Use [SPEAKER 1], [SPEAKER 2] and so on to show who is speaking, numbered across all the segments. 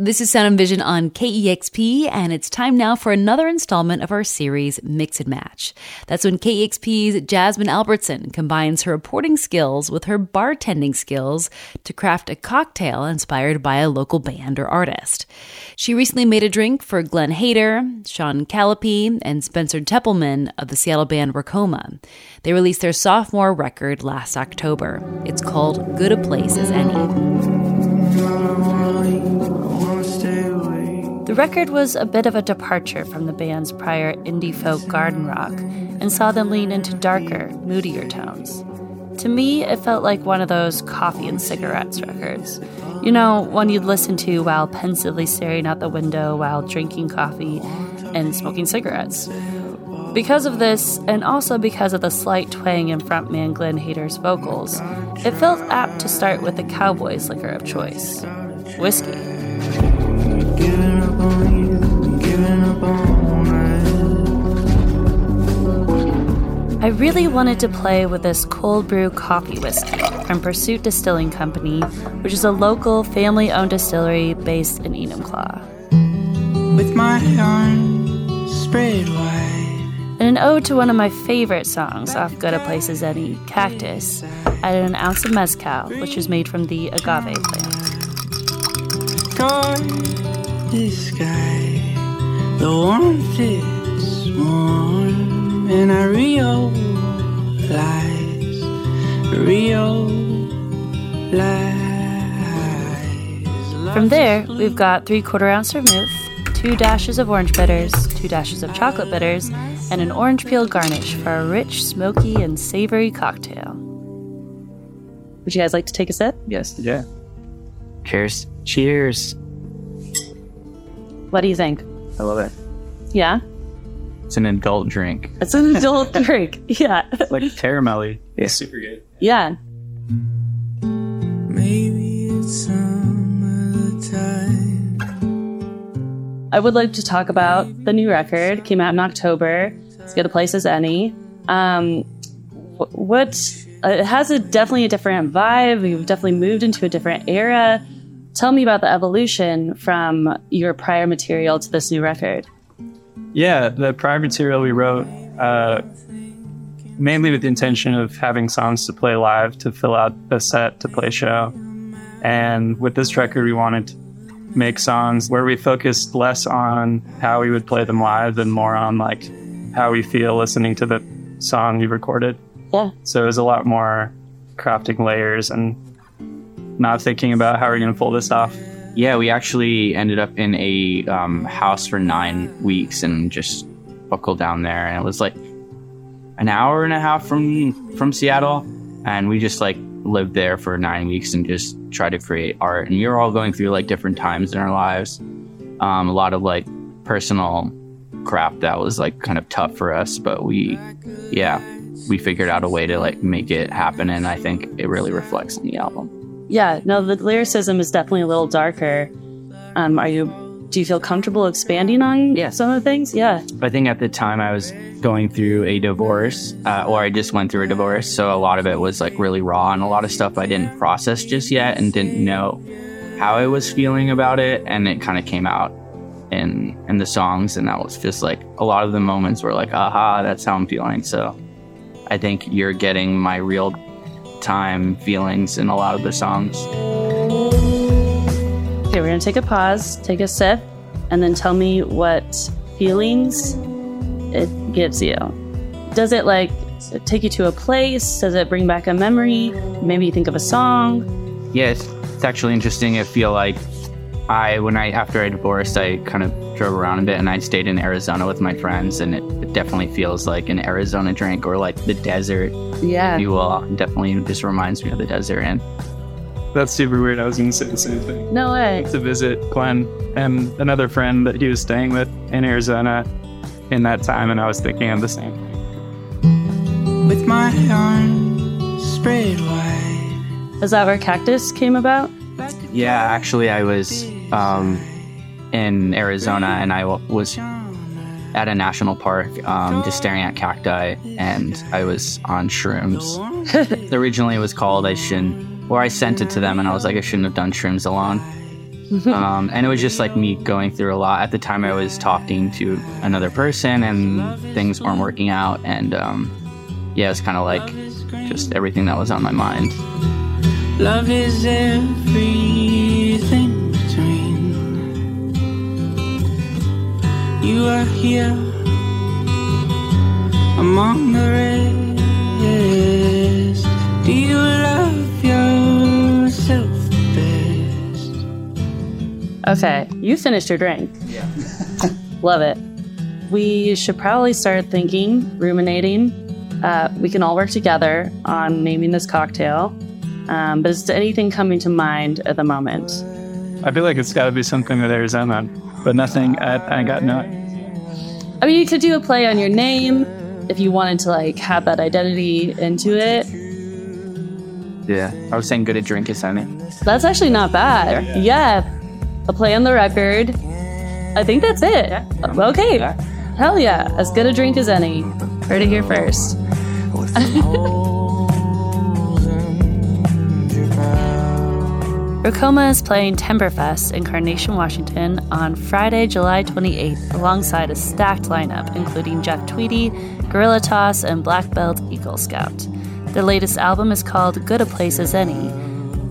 [SPEAKER 1] This is Sound and Vision on KEXP, and it's time now for another installment of our series, Mix and Match. That's when KEXP's Jasmine Albertson combines her reporting skills with her bartending skills to craft a cocktail inspired by a local band or artist. She recently made a drink for Glenn Hayter, Sean Callipy, and Spencer Teppelman of the Seattle band Racoma. They released their sophomore record last October. It's called Good a Place as Any.
[SPEAKER 2] The record was a bit of a departure from the band's prior indie folk garden rock and saw them lean into darker, moodier tones. To me, it felt like one of those coffee and cigarettes records. You know, one you'd listen to while pensively staring out the window while drinking coffee and smoking cigarettes. Because of this, and also because of the slight twang in frontman Glenn Hayter's vocals, it felt apt to start with the cowboy's liquor of choice whiskey. I really wanted to play with this cold brew coffee whiskey from Pursuit Distilling Company, which is a local family owned distillery based in Enumclaw. With my arms spread wide. And an ode to one of my favorite songs off Good a Place as Any, Cactus, I added an ounce of mezcal, which is made from the agave plant. the sky, the warmth is warm and I realize, realize. From there, we've got three quarter ounce vermouth, two dashes of orange bitters, two dashes of chocolate bitters, and an orange peel garnish for a rich, smoky, and savory cocktail. Would you guys like to take a sip?
[SPEAKER 3] Yes. Yeah. Cheers. Cheers.
[SPEAKER 2] What do you think?
[SPEAKER 3] I love it.
[SPEAKER 2] Yeah?
[SPEAKER 3] It's an adult drink.
[SPEAKER 2] It's an adult drink. Yeah.
[SPEAKER 3] like caramelly.
[SPEAKER 4] Yeah. It's super good.
[SPEAKER 2] Yeah. Maybe it's some time. I would like to talk about the new record. Came out in October. As good a place as any. Um, what uh, it has a definitely a different vibe. You've definitely moved into a different era. Tell me about the evolution from your prior material to this new record.
[SPEAKER 4] Yeah, the prior material we wrote uh, mainly with the intention of having songs to play live to fill out a set to play a show. And with this record, we wanted to make songs where we focused less on how we would play them live and more on like how we feel listening to the song we recorded.
[SPEAKER 2] Yeah.
[SPEAKER 4] So it was a lot more crafting layers and not thinking about how we're going to pull this off.
[SPEAKER 3] Yeah, we actually ended up in a um, house for nine weeks and just buckled down there. And it was like an hour and a half from from Seattle, and we just like lived there for nine weeks and just tried to create art. And we were all going through like different times in our lives. Um, a lot of like personal crap that was like kind of tough for us, but we, yeah, we figured out a way to like make it happen. And I think it really reflects in the album
[SPEAKER 2] yeah, no, the lyricism is definitely a little darker. Um, are you? Do you feel comfortable expanding on
[SPEAKER 3] yeah.
[SPEAKER 2] some of the things? Yeah.
[SPEAKER 3] I think at the time I was going through a divorce, uh, or I just went through a divorce, so a lot of it was like really raw, and a lot of stuff I didn't process just yet, and didn't know how I was feeling about it, and it kind of came out in in the songs, and that was just like a lot of the moments were like, aha, that's how I'm feeling. So I think you're getting my real time feelings in a lot of the songs.
[SPEAKER 2] Okay, we're gonna take a pause, take a sip, and then tell me what feelings it gives you. Does it like take you to a place? Does it bring back a memory? Maybe you think of a song?
[SPEAKER 3] Yes, it's actually interesting. I feel like I, when I, after I divorced, I kind of drove around a bit and I stayed in Arizona with my friends, and it, it definitely feels like an Arizona drink or like the desert.
[SPEAKER 2] Yeah.
[SPEAKER 3] You will. definitely just reminds me of the desert. And
[SPEAKER 4] that's super weird. I was going to say the same thing.
[SPEAKER 2] No way.
[SPEAKER 4] To visit Glenn and another friend that he was staying with in Arizona in that time, and I was thinking of the same thing. With my arms
[SPEAKER 2] spread wide. Is that where Cactus came about?
[SPEAKER 3] Yeah, actually, I was um, in Arizona and I was at a national park um, just staring at cacti and I was on shrooms. Originally, it was called I shouldn't, or I sent it to them and I was like, I shouldn't have done shrooms alone. um, and it was just like me going through a lot. At the time, I was talking to another person, and things weren't working out. And um, yeah, it was kind of like just everything that was on my mind. Love is everything You are here among the rest. Do you love yourself best?
[SPEAKER 2] Okay, you finished your drink.
[SPEAKER 3] Yeah.
[SPEAKER 2] Love it. We should probably start thinking, ruminating. Uh, we can all work together on naming this cocktail. Um, but is anything coming to mind at the moment?
[SPEAKER 4] I feel like it's got to be something with Arizona, but nothing. I, I got no.
[SPEAKER 2] I mean, you could do a play on your name if you wanted to like have that identity into it.
[SPEAKER 3] Yeah, I was saying good at drink is any.
[SPEAKER 2] That's actually not bad. Yeah. yeah. a play on the record. I think that's it. Yeah. Okay. Yeah. Hell yeah, as good a drink as any. Heard it here first. Racoma is playing Timberfest in Carnation, Washington on Friday, July 28th, alongside a stacked lineup including Jeff Tweedy, Guerilla Toss, and Black Belt Eagle Scout. The latest album is called Good a Place as Any.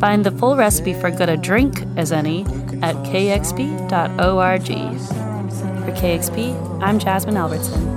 [SPEAKER 2] Find the full recipe for Good a Drink as Any at kexp.org. For KEXP, I'm Jasmine Albertson.